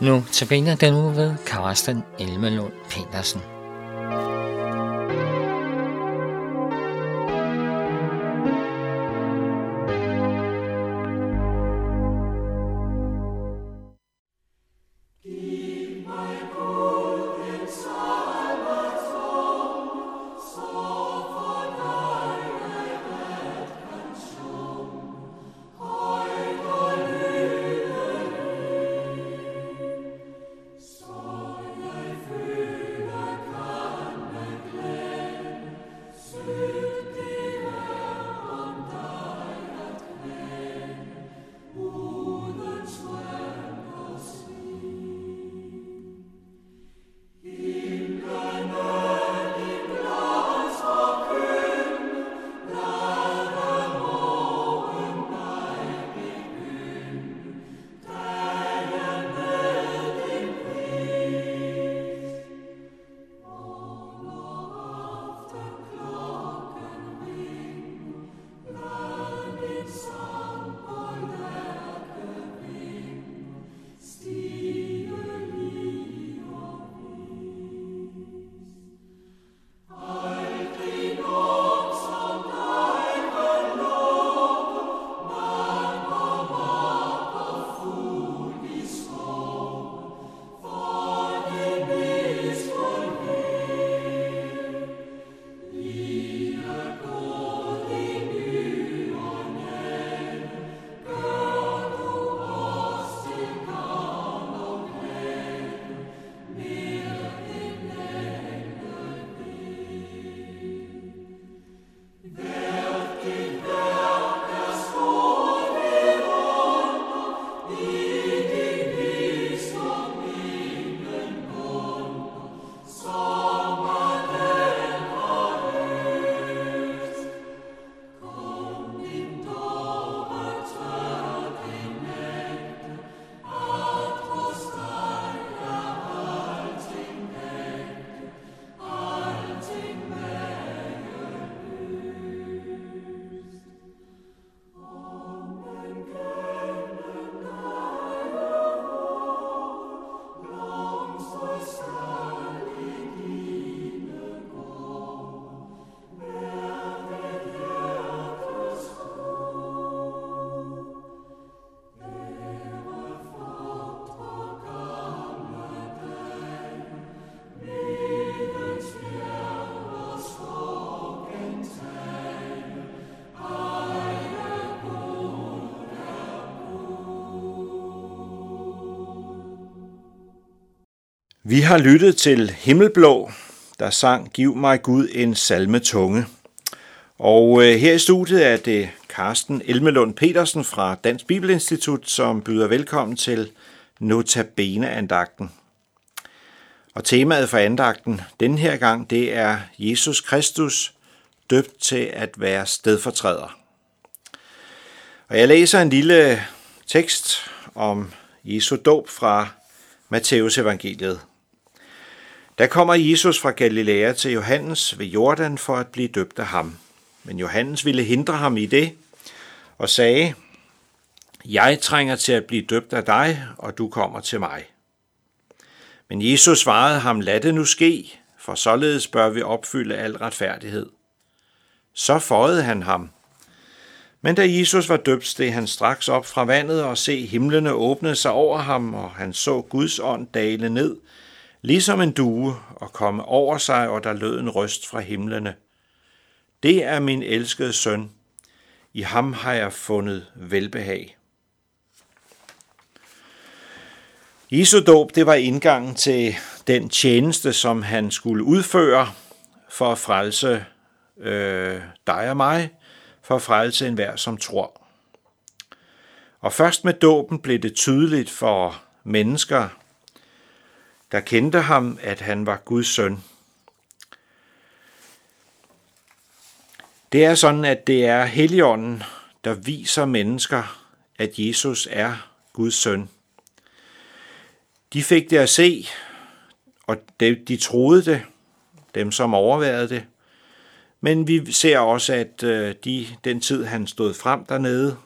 Nu tabiner den uge ved Karsten Elmelund Petersen. Vi har lyttet til Himmelblå, der sang Giv mig Gud en salme tunge. Og øh, her i studiet er det Carsten Elmelund Petersen fra Dansk Bibelinstitut, som byder velkommen til Notabene-andagten. Og temaet for andagten den her gang, det er Jesus Kristus, døbt til at være stedfortræder. Og jeg læser en lille tekst om Jesu dåb fra Matteus evangeliet. Der kommer Jesus fra Galilea til Johannes ved Jordan for at blive døbt af ham. Men Johannes ville hindre ham i det og sagde, Jeg trænger til at blive døbt af dig, og du kommer til mig. Men Jesus svarede ham, lad det nu ske, for således bør vi opfylde al retfærdighed. Så føjede han ham. Men da Jesus var døbt, steg han straks op fra vandet og se himlene åbnede sig over ham, og han så Guds ånd dale ned – ligesom en due, og komme over sig, og der lød en røst fra himlene. Det er min elskede søn. I ham har jeg fundet velbehag. Jesu dåb, det var indgangen til den tjeneste, som han skulle udføre for at frelse øh, dig og mig, for at frelse enhver, som tror. Og først med dåben blev det tydeligt for mennesker, der kendte ham, at han var Guds søn. Det er sådan, at det er Helligånden, der viser mennesker, at Jesus er Guds søn. De fik det at se, og de troede det, dem som overværede det. Men vi ser også, at øh, de, den tid, han stod frem dernede,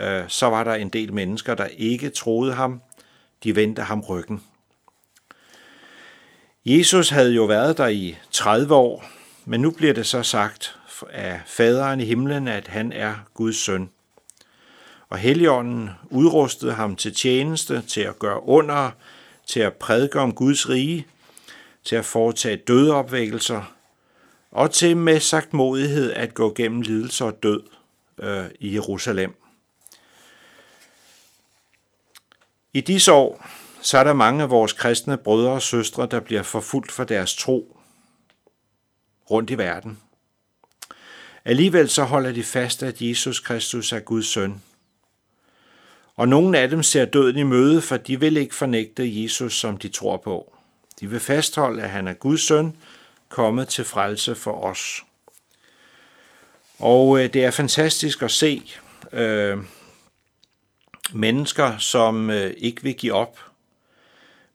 øh, så var der en del mennesker, der ikke troede ham, de vendte ham ryggen. Jesus havde jo været der i 30 år, men nu bliver det så sagt af faderen i himlen, at han er Guds søn. Og Helligånden udrustede ham til tjeneste, til at gøre under, til at prædike om Guds rige, til at foretage dødeopvækkelser, og til med sagt modighed at gå gennem lidelse og død øh, i Jerusalem. I disse år, så er der mange af vores kristne brødre og søstre, der bliver forfulgt for deres tro rundt i verden. Alligevel så holder de fast, at Jesus Kristus er Guds søn. Og nogle af dem ser døden i møde, for de vil ikke fornægte Jesus, som de tror på. De vil fastholde, at han er Guds søn, kommet til frelse for os. Og øh, det er fantastisk at se øh, mennesker, som øh, ikke vil give op,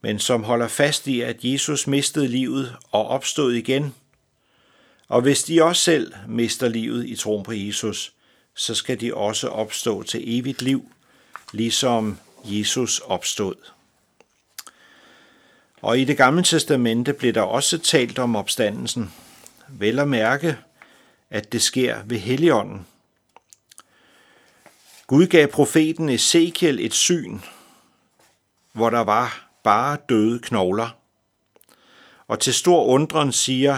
men som holder fast i, at Jesus mistede livet og opstod igen. Og hvis de også selv mister livet i troen på Jesus, så skal de også opstå til evigt liv, ligesom Jesus opstod. Og i det gamle testamente blev der også talt om opstandelsen. Vel at mærke, at det sker ved Helligånden. Gud gav profeten Ezekiel et syn, hvor der var bare døde knogler. Og til stor undren siger,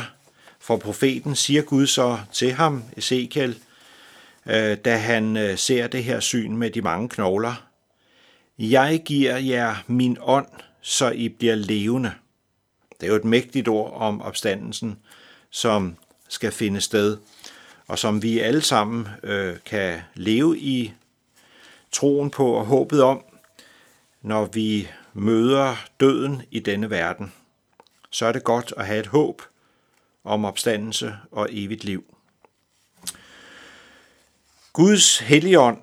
for profeten siger Gud så til ham, Ezekiel, øh, da han øh, ser det her syn med de mange knogler. Jeg giver jer min ånd, så I bliver levende. Det er jo et mægtigt ord om opstandelsen, som skal finde sted, og som vi alle sammen øh, kan leve i troen på og håbet om, når vi møder døden i denne verden. Så er det godt at have et håb om opstandelse og evigt liv. Guds helligånd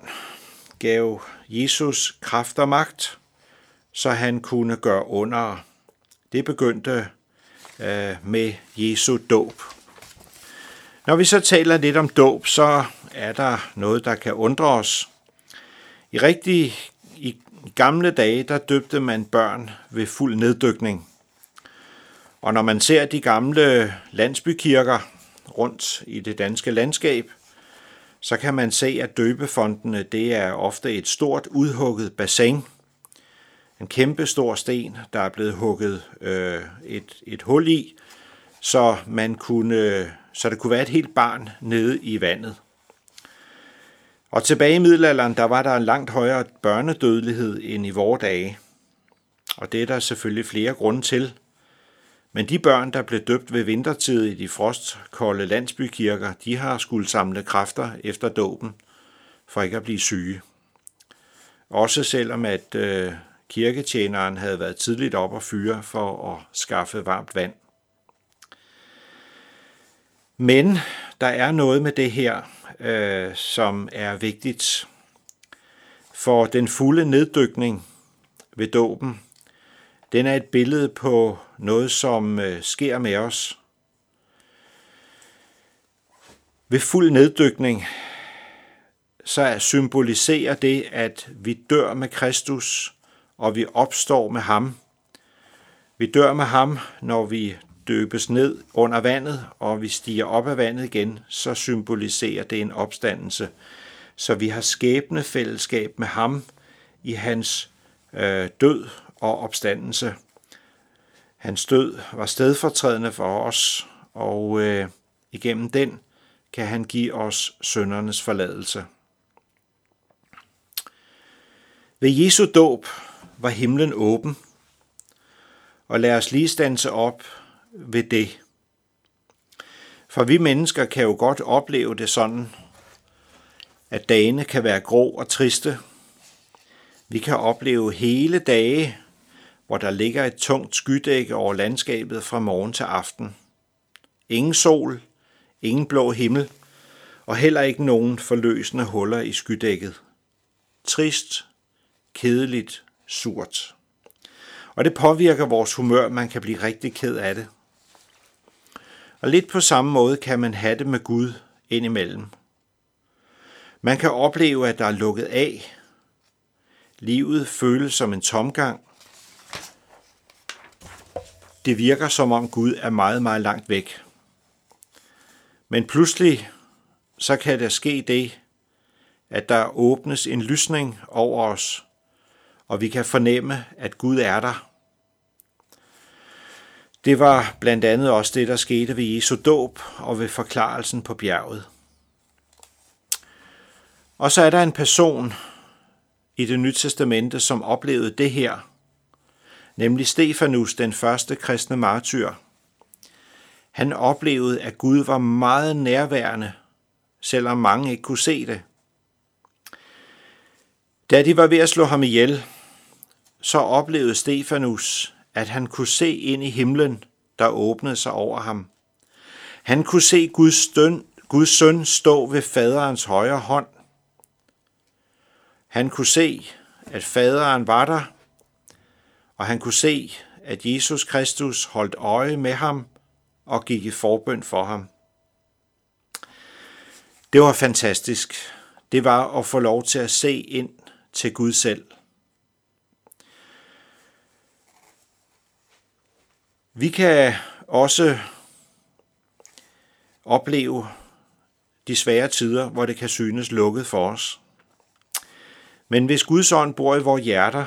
gav Jesus kraft og magt, så han kunne gøre under. Det begyndte øh, med Jesu dåb. Når vi så taler lidt om dåb, så er der noget, der kan undre os. I rigtig i gamle dage, der døbte man børn ved fuld neddykning. Og når man ser de gamle landsbykirker rundt i det danske landskab, så kan man se, at døbefondene det er ofte et stort udhugget bassin. En kæmpe stor sten, der er blevet hugget øh, et, et hul i, så, man kunne, så det kunne være et helt barn nede i vandet. Og tilbage i middelalderen, der var der en langt højere børnedødelighed end i vore dage. Og det er der selvfølgelig flere grunde til. Men de børn, der blev døbt ved vintertid i de frostkolde landsbykirker, de har skulle samle kræfter efter dåben for ikke at blive syge. Også selvom at øh, kirketjeneren havde været tidligt op og fyre for at skaffe varmt vand. Men der er noget med det her, øh, som er vigtigt. For den fulde neddykning ved dåben, den er et billede på noget, som øh, sker med os. Ved fuld neddykning, så symboliserer det, at vi dør med Kristus, og vi opstår med ham. Vi dør med ham, når vi døbes ned under vandet, og vi stiger op af vandet igen, så symboliserer det en opstandelse. Så vi har skæbne fællesskab med ham i hans øh, død og opstandelse. Hans død var stedfortrædende for os, og øh, igennem den kan han give os søndernes forladelse. Ved Jesu dåb var himlen åben, og lad os lige stanse op ved det. For vi mennesker kan jo godt opleve det sådan, at dagene kan være grå og triste. Vi kan opleve hele dage, hvor der ligger et tungt skydække over landskabet fra morgen til aften. Ingen sol, ingen blå himmel, og heller ikke nogen forløsende huller i skydækket. Trist, kedeligt, surt. Og det påvirker vores humør, man kan blive rigtig ked af det. Og lidt på samme måde kan man have det med Gud indimellem. Man kan opleve, at der er lukket af. Livet føles som en tomgang. det virker som om Gud er meget, meget langt væk. Men pludselig så kan der ske det, at der åbnes en lysning over os, og vi kan fornemme, at Gud er der. Det var blandt andet også det, der skete ved Jesu dåb og ved forklarelsen på bjerget. Og så er der en person i det nye testamente, som oplevede det her, nemlig Stefanus, den første kristne martyr. Han oplevede, at Gud var meget nærværende, selvom mange ikke kunne se det. Da de var ved at slå ham ihjel, så oplevede Stefanus, at han kunne se ind i himlen, der åbnede sig over ham. Han kunne se Guds, støn, Guds søn stå ved faderens højre hånd. Han kunne se, at faderen var der, og han kunne se, at Jesus Kristus holdt øje med ham og gik i forbøn for ham. Det var fantastisk. Det var at få lov til at se ind til Gud selv. Vi kan også opleve de svære tider, hvor det kan synes lukket for os. Men hvis Guds ånd bor i vores hjerter,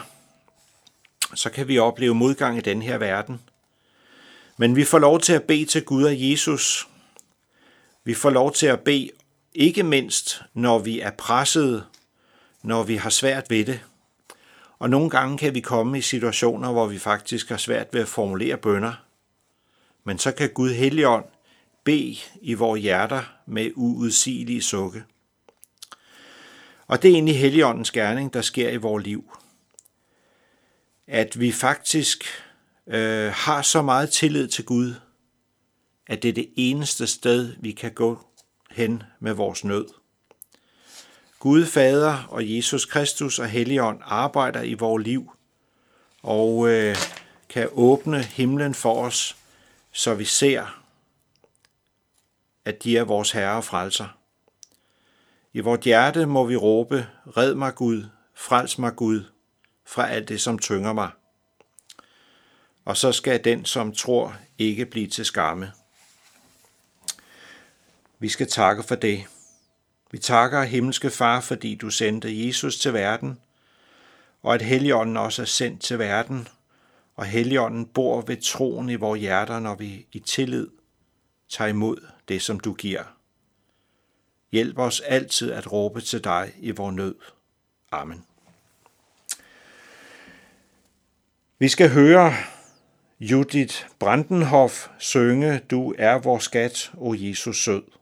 så kan vi opleve modgang i den her verden. Men vi får lov til at bede til Gud og Jesus. Vi får lov til at bede ikke mindst, når vi er presset, når vi har svært ved det. Og nogle gange kan vi komme i situationer, hvor vi faktisk har svært ved at formulere bønder. Men så kan Gud Helligånd bede i vores hjerter med uudsigelige sukke. Og det er egentlig Helligåndens gerning, der sker i vores liv. At vi faktisk øh, har så meget tillid til Gud, at det er det eneste sted, vi kan gå hen med vores nød. Gud Fader og Jesus Kristus og Helligånd arbejder i vores liv og øh, kan åbne himlen for os, så vi ser, at de er vores Herre og frelser. I vort hjerte må vi råbe, red mig Gud, frels mig Gud, fra alt det, som tynger mig. Og så skal den, som tror, ikke blive til skamme. Vi skal takke for det. Vi takker himmelske Far, fordi du sendte Jesus til verden, og at Helligånden også er sendt til verden, og Helligånden bor ved troen i vores hjerter, når vi i tillid tager imod det, som du giver. Hjælp os altid at råbe til dig i vores nød. Amen. Vi skal høre Judith Brandenhoff synge Du er vor skat, o Jesus sød.